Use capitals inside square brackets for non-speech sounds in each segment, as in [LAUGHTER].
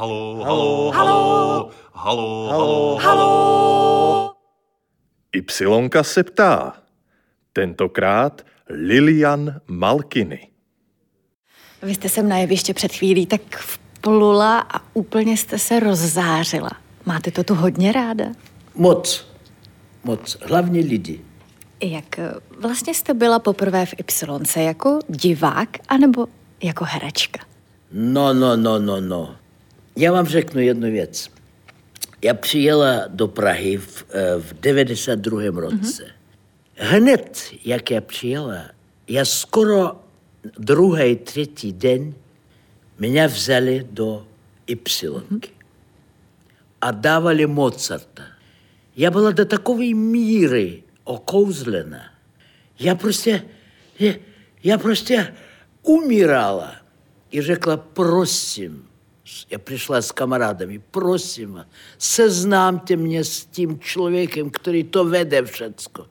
Halo, halo, halo, halo, halo, halo. Ypsilonka se ptá. Tentokrát Lilian Malkiny. Vy jste sem na jeviště před chvílí tak vplula a úplně jste se rozzářila. Máte to tu hodně ráda? Moc. Moc. Hlavně lidi. Jak eh, vlastně jste byla poprvé v Ypsilonce jako divák anebo jako herečka? No, no, no, no, no. Já vám řeknu jednu věc. Já přijela do Prahy v, eh, v 92. roce. Mm-hmm. Hned, jak já přijela, já skoro druhý, třetí den mě vzali do Ypsilonky a dávali Mozarta. Já byla do takové míry okouzlena. Já prostě, já, já prostě umírala. И řekla, prosím, я пришла с камарадами, prosím vás, seznámte mě s tím člověkem, který to vede všecko.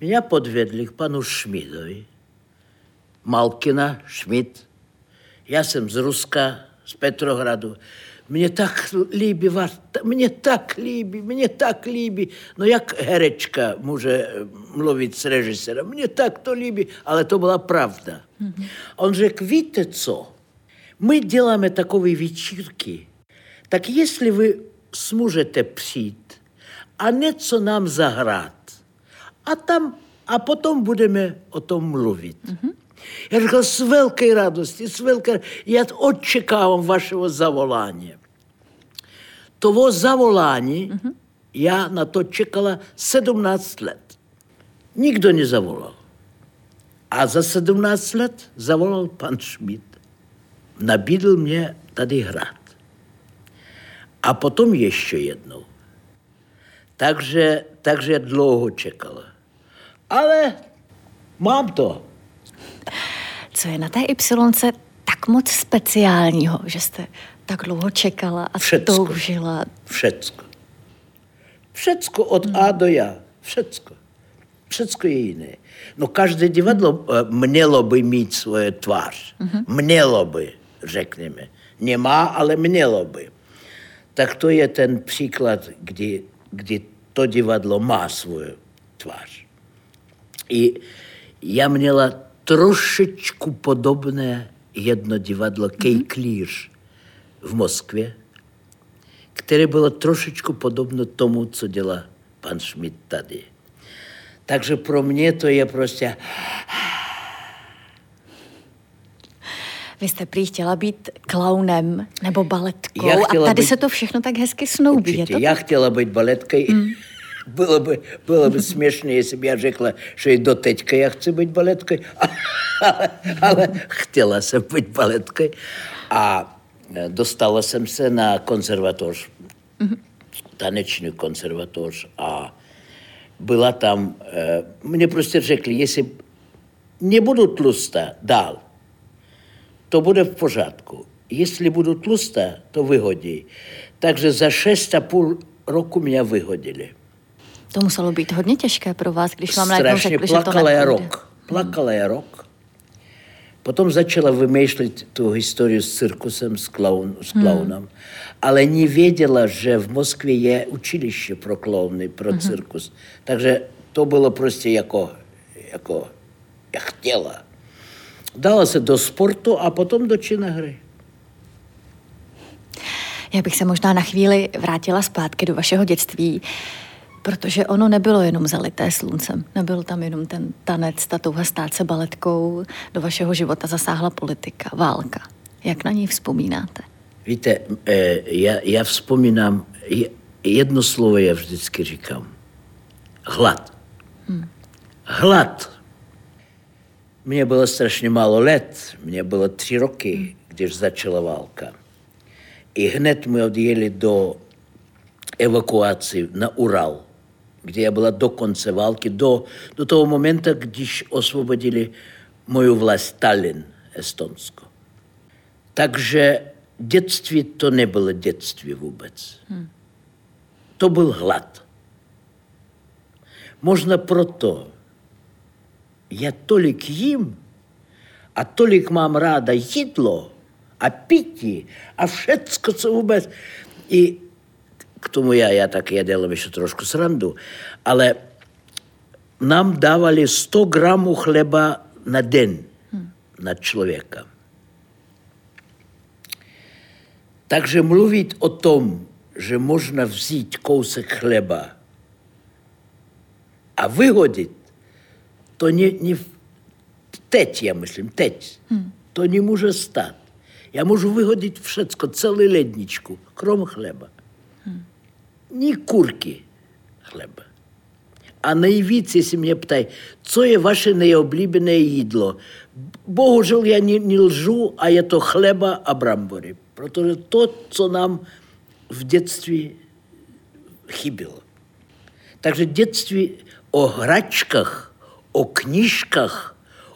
Меня подведли к пану Шмидоvi, Малкина, Шмид. Я jsem z Ruska, z Petrohradu. Mně tak líbí vás, mně tak líbí, mně tak líbí. No jak herečka může mluvit s režisérem? Mně tak to líbí, ale to byla pravda. Mm-hmm. On řekl, víte co, my děláme takové večírky, tak jestli vy smůžete přijít a něco nám zahrát, a tam, a potom budeme o tom mluvit. Mm-hmm. Já říkal, s velké radostí, s velké, já očekávám vašeho zavolání. Toho zavolání, mm-hmm. já na to čekala 17 let. Nikdo nezavolal. A za 17 let zavolal pan Schmidt. Nabídl mě tady hrát. A potom ještě jednou. Takže, takže dlouho čekala. Ale mám to. Co je na té Ypsilonce tak moc speciálního, že jste tak dlouho čekala a Všecko. toužila? Všecko. Všecko od A do Já. Všecko. Všecko je jiné. No každé divadlo eh, mělo by mít svoje tvář. Mělo by, řekněme. Nemá, ale mělo by. Tak to je ten příklad, kdy, kdy to divadlo má svou tvář. I já měla trošičku podobné jedno divadlo Kejklíř v Moskvě, které bylo trošičku podobno tomu, co dělá pan Schmidt tady. Takže pro mě to je prostě... Vy jste prý chtěla být klaunem nebo baletkou Já a chtěla tady být- se to všechno tak hezky snoubí. Je Určitě. to Já tak? chtěla být baletkой. [LAUGHS] Было бы, было бы смешно, если бы я řekla, že i do teďka já chci být baletkой. [LAUGHS] ale, ale chtěla jsem být baletkой. A eh, dostala jsem se na konzervatoř, taneční konzervatoř a byla tam, eh, mě prostě řekli, jestli nebudu tlustá dál, to bude v pořádku. Jestli budu tlustá, to vyhodí. Takže za šest a půl roku mě vyhodili. To muselo být hodně těžké pro vás, když vám najednou řekli, že to nepůjde. rok. Plakala já rok. Potom začala vymýšlet tu historii s cirkusem, s, klaun, s klaunem. Ale nevěděla, že v Moskvě je učiliště pro klauny, pro cirkus. Takže to bylo prostě jako, jako já chtěla. Dala se do sportu a potom do činné hry. Já bych se možná na chvíli vrátila zpátky do vašeho dětství, protože ono nebylo jenom zalité sluncem. Nebyl tam jenom ten tanec, ta touha stát se baletkou. Do vašeho života zasáhla politika, válka. Jak na ní vzpomínáte? Víte, eh, já, já vzpomínám, je- jedno slovo já vždycky říkám. Hlad. Hlad. Mně bylo strašně málo let. Mně bylo tři roky, když začala válka. I hned мы odjeli do evakuaci na Ural, kde já byla do konce války, do, do toho momentu, když osvobodili moju vlast Tallinn, Estonsko. Takže dětství to nebylo dětství vůbec. To byl hlad. Možná proto já tolik jím a tolik mám ráda jídlo a pití a všecko, co vůbec. I k tomu já, já tak já dělám ještě trošku srandu, ale nám dávali 100 gramů chleba na den na člověka. Takže mluvit o tom, že možná vzít kousek chleba a vyhodit, то не, не втечь, я myslím, teď. Hmm. To nemôže stať. Ja môžu vyhodiť všetko, celú ledničku, krom chleba. Hmm. Ni курки хлеба. А наявіться, якщо мене питає, що є ваше найоблюблене їдло? Богу жил, я не, не лжу, а я то хлеба абрамборі. Про то, що нам в дитинстві Так що в дитинстві о грачках – o knížkách,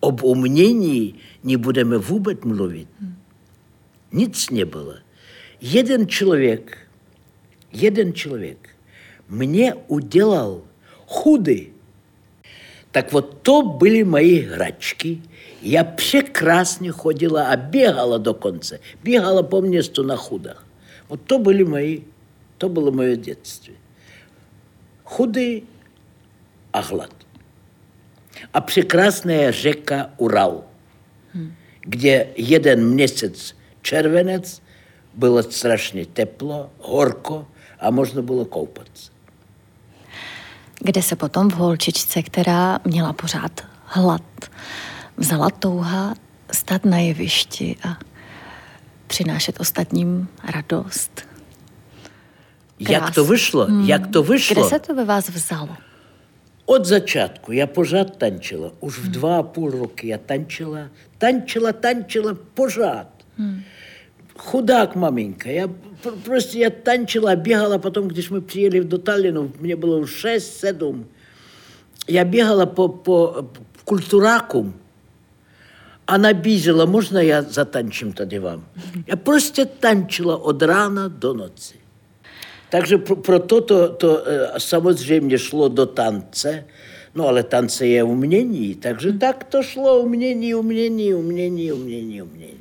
об umění nebudeme vůbec mluvit. Nic nebylo. Jeden člověk, jeden člověk mě udělal chudý. Tak вот то были мои грачки. Я прекрасно ходила, а бегала до конца. Бегала по месту на худах. Вот то были мои, то было мое детство. Худые, а a překrásná řeka Ural, hmm. kde jeden měsíc červenec bylo strašně teplo, horko a možno bylo koupat. Kde se potom v holčičce, která měla pořád hlad, vzala touha stát na jevišti a přinášet ostatním radost. Krásný. Jak to hmm. vyšlo? Hmm. Jak to vyšlo? Kde se to ve vás vzalo? Od začátku já pořád tančila. Už v dva a půl roky já tančila, tančila, tančila pořád. Hmm. Chudák maminka. Já prostě já tančila, běhala potom, když jsme přijeli do Talinu, mě bylo už 6, 7. Já běhala po, po kulturákům a nabízela, možná já zatančím tady vám. Já prostě tančila od rána do noci. Takže pro, proto to, to e, samozřejmě šlo do tance, no ale tance je umění, takže tak to šlo umění, umění, umění, umění, umění.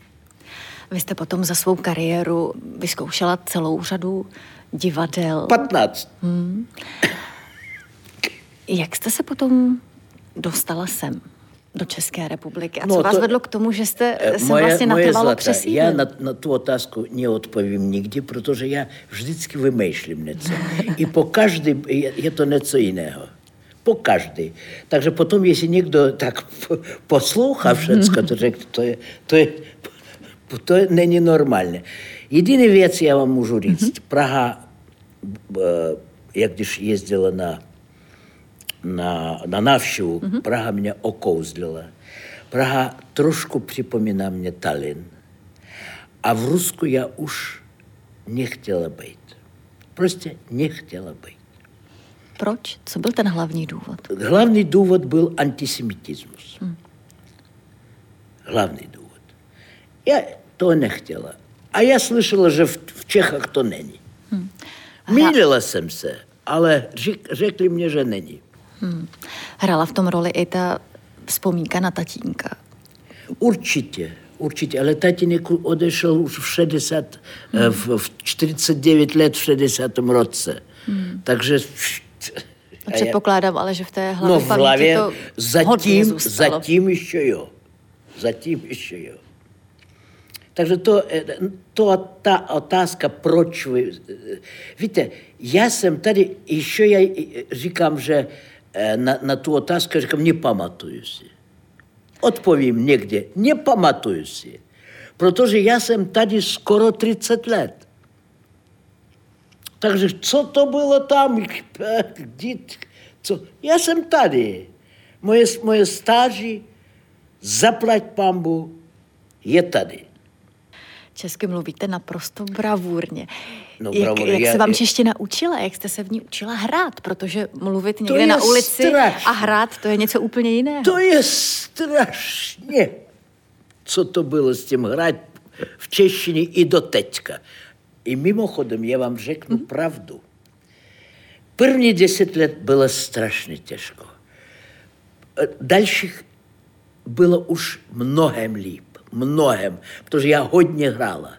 Vy jste potom za svou kariéru vyzkoušela celou řadu divadel. 15. Hmm. Jak jste se potom dostala sem? Do České republiky. A co no, vás to, vedlo k tomu, že jste se moje, vlastně na trvalo přesídlil? Já na, na tu otázku neodpovím nikdy, protože já vždycky vymýšlím něco. I po každý je, je to něco jiného. Po každý. Takže potom, jestli někdo tak poslouchá všecko, to řekne, to je, to je, to je, není normálně. Jediný věc já vám můžu říct. Praha, eh, jak když jezdila na na, na návštěvu. Mm-hmm. Praha mě okouzlila. Praha trošku připomíná mě Tallinn. A v Rusku já už nechtěla být. Prostě nechtěla být. Proč? Co byl ten hlavní důvod? Hlavní důvod byl antisemitismus. Hmm. Hlavní důvod. Já to nechtěla. A já slyšela, že v, v Čechách to není. Hmm. Mýlila jsem se, ale řek, řekli mě, že není. Hmm. Hrála v tom roli i ta vzpomínka na tatínka. Určitě, určitě, ale tatínek odešel už v 60, hmm. v, v 49 let v 60. roce. Hmm. Takže a předpokládám, ale že v té hlavě, no, v hlavě to zatím, zatím ještě jo. Zatím ještě jo. Takže to, eh, to ta otázka, proč vy... Eh, víte, já jsem tady, ještě já říkám, že Eh, na, na tu otázku, říkám, nepamatuju si. Odpovím někde, nepamatuju si. Protože já jsem tady skoro 30 let. Takže co to bylo tam? Co? Já jsem tady. Moje, moje stáži, zaplať pambu, je tady. Česky mluvíte naprosto bravurně. No, jak, jak se vám čeština učila? Jak jste se v ní učila hrát? Protože mluvit někde na ulici strašně. a hrát, to je něco úplně jiného. To je strašně. Co to bylo s tím hrát v češtině i do teďka. I mimochodem, já vám řeknu hmm. pravdu. První deset let bylo strašně těžko. Dalších bylo už mnohem líp многим, protože já hodně hrála.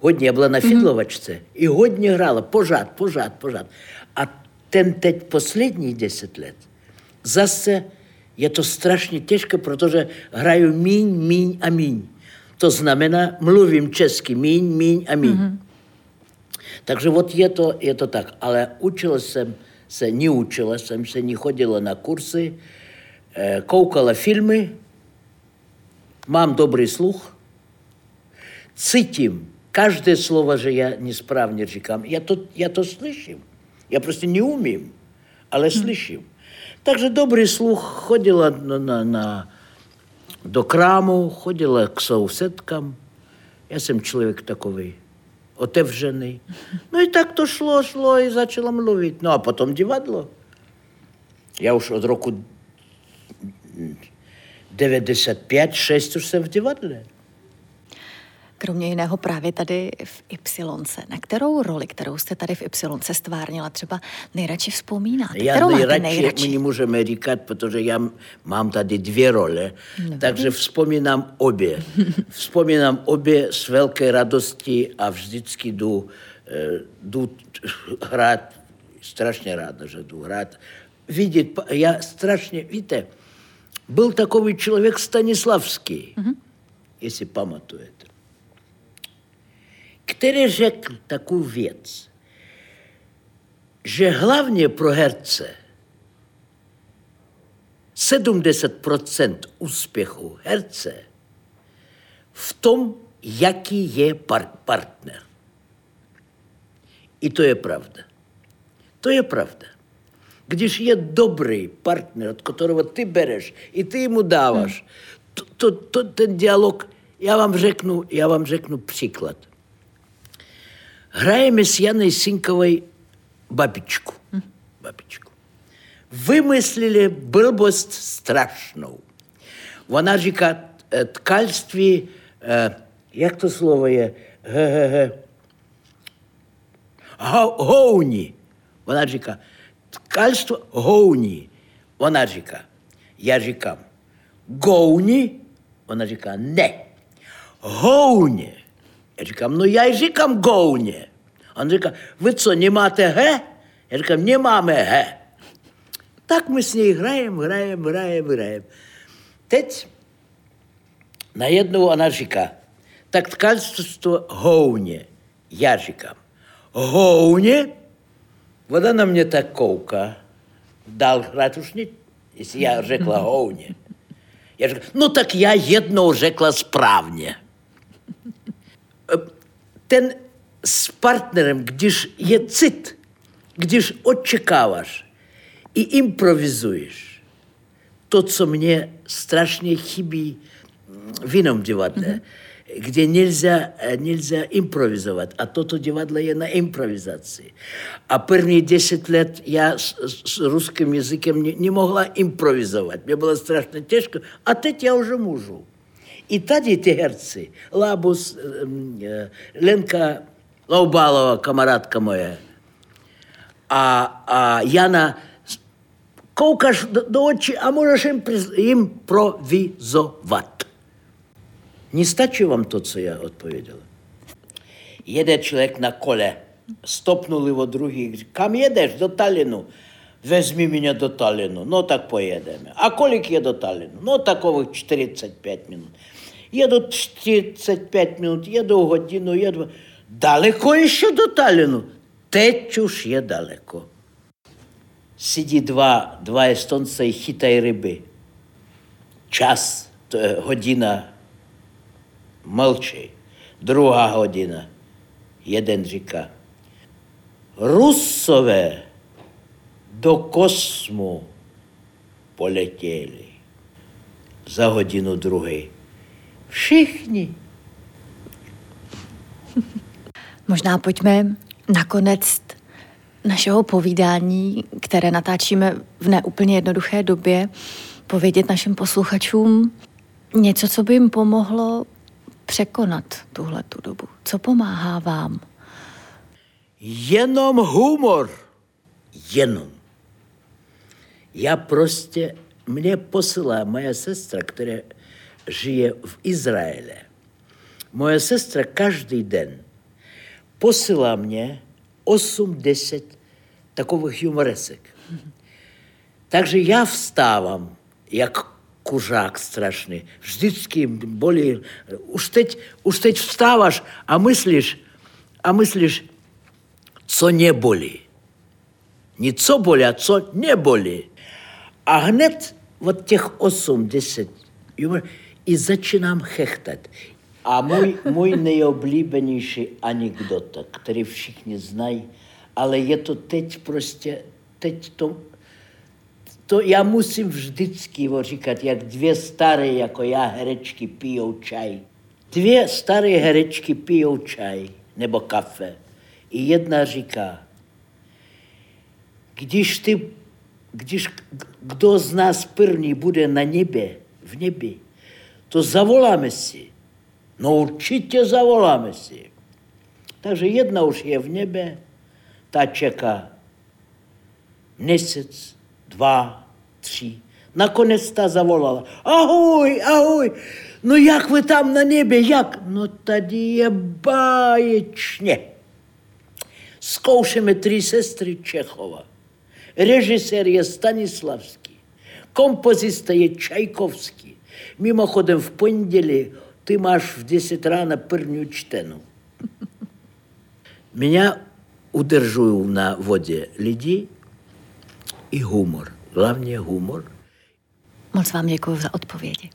Hodně, já byla na fidlovačce i hodně hrála, pořád, pořád, pořád. A ten teď posledních deset let zase je to strašně těžké, protože hraju míň, míň a míň. To znamená, mluvím česky míň, míň a míň. Mm-hmm. Takže вот je to, je to tak. Ale učila jsem se, neučila jsem se, nechodila na kursy, eh, koukala filmy, Мам добрий слух. Цитим. Каждое слово же я несправне рекам. Я то, я то слышим. Я просто не умею, але слышим. Так Также добрий слух ходила на, на, на, до краму, ходила к сауседкам. Я сам чоловік таковий отевжений. Ну і так то йшло, йшло і почала мовити. Ну, а потім дівадло. Я уж від року 95, 6 už jsem v divadle. Kromě jiného právě tady v ypsilonce, Na kterou roli, kterou jste tady v ypsilonce stvárnila, třeba nejradši vzpomínáte? Já kterou nejradši, nejradši, my nemůžeme říkat, protože já mám tady dvě role, no. takže vzpomínám obě. [LAUGHS] vzpomínám obě s velké radostí a vždycky jdu, eh, jdu hrát, strašně ráda, že jdu hrát. Vidět, já strašně, víte, byl takový člověk Stanislavský, jestli pamatujete, který řekl takovou věc, že hlavně pro herce 70% úspěchu herce v tom, jaký je par- partner. I to je pravda. To je pravda. Když je добрый партнер, от которого ты берешь, и ты ему даваш, mm. то, то, то діалог, я вам рекну, я вам рекну приклад. Граємо з Яною Синьковой бабічку. Mm. бабічку. Вимислили билбост страшну. Вона жіка е, ткальстві, е, як то слово є? Ге-ге-ге. Гоуні ткальство Гоуні. Вона ріка. Я рікам. Гоуні, вона ріка не. Гоуні. Я рікам, ну я й рікам гоуні. Він ріка, ви що, не мате ге? Я рікам, не маємо ге. Так ми з нею граємо, граємо, граємо, граємо. Тець на одного вона ріка. Так ткальство гоуні. Я рікам. Гоуні – mě tak kouká. Dál hrát už ne, jestli já řekla houně. Já říkám, no tak já jednou řekla správně ten s partnerem, když je cit, když očekáváš i improvizuješ, to, co mě strašně chybí v jiném divadle, mm-hmm. Kde nelze, nelze improvizovat. A toto divadlo je na improvizaci. A první deset let já s, s ruským jazykem ne, nemohla improvizovat. Mě bylo strašně těžko. A teď já už můžu. I tady ty herci, Labus, em, eh, Lenka Laubálova, kamarádka moje, a, a Jana, koukáš do, do očí a můžeš jim, jim provizovat. Nestačí vám to, co já odpověděla. Jede člověk na kole, stopnul jeho druhý, říká, kam jedeš? Do Talinu. Vezmi mě do Talinu. No tak pojedeme. A kolik je do Talinu? No takových 45 minut. Jedu 45 minut, jedu hodinu, jedu... Daleko ještě do Talinu? Teď už je daleko. Sedí dva, dva Estonce i chytají ryby. Čas, to je hodina, mlčí. Druhá hodina. Jeden říká, Rusové do kosmu poletěli. Za hodinu druhý. Všichni. [LAUGHS] Možná pojďme nakonec našeho povídání, které natáčíme v neúplně jednoduché době, povědět našim posluchačům něco, co by jim pomohlo překonat tuhle tu dobu. Co pomáhá vám? Jenom humor. Jenom. Já prostě, mě posílá moja sestra, která žije v Izraele. Moje sestra každý den posílá mě 8-10 takových humoresek. Takže já vstávám, jak kuřák strašný. Vždycky bolí. Už teď, už teď vstáváš a myslíš, a myslíš, co nebolí. Не co bolí, a co nebolí. A hned od těch 8, 10 i začínám chechtat. A můj, můj nejoblíbenější anekdota, který všichni znají, ale je to teď prostě, teď to, to já musím vždycky říkat, jak dvě staré jako já herečky pijou čaj. Dvě staré herečky pijou čaj nebo kafe. I jedna říká, když ty, když kdo z nás první bude na nebě, v nebi, to zavoláme si. No určitě zavoláme si. Takže jedna už je v nebe, ta čeká měsíc, два, три. Наконець та заволала. Агой, агой. Ну як ви там на небі, як? Ну тоді є баєчне. З ковшами три сестри Чехова. Режисер є Станіславський, композист є Чайковський. Мимоходом в понеділі ти маєш в 10 рано перню чтену. Меня удержує на воді ліді i humor. Hlavně humor. Moc vám děkuji za odpovědi.